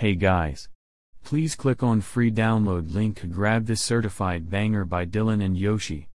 Hey guys. Please click on free download link grab this certified banger by Dylan and Yoshi.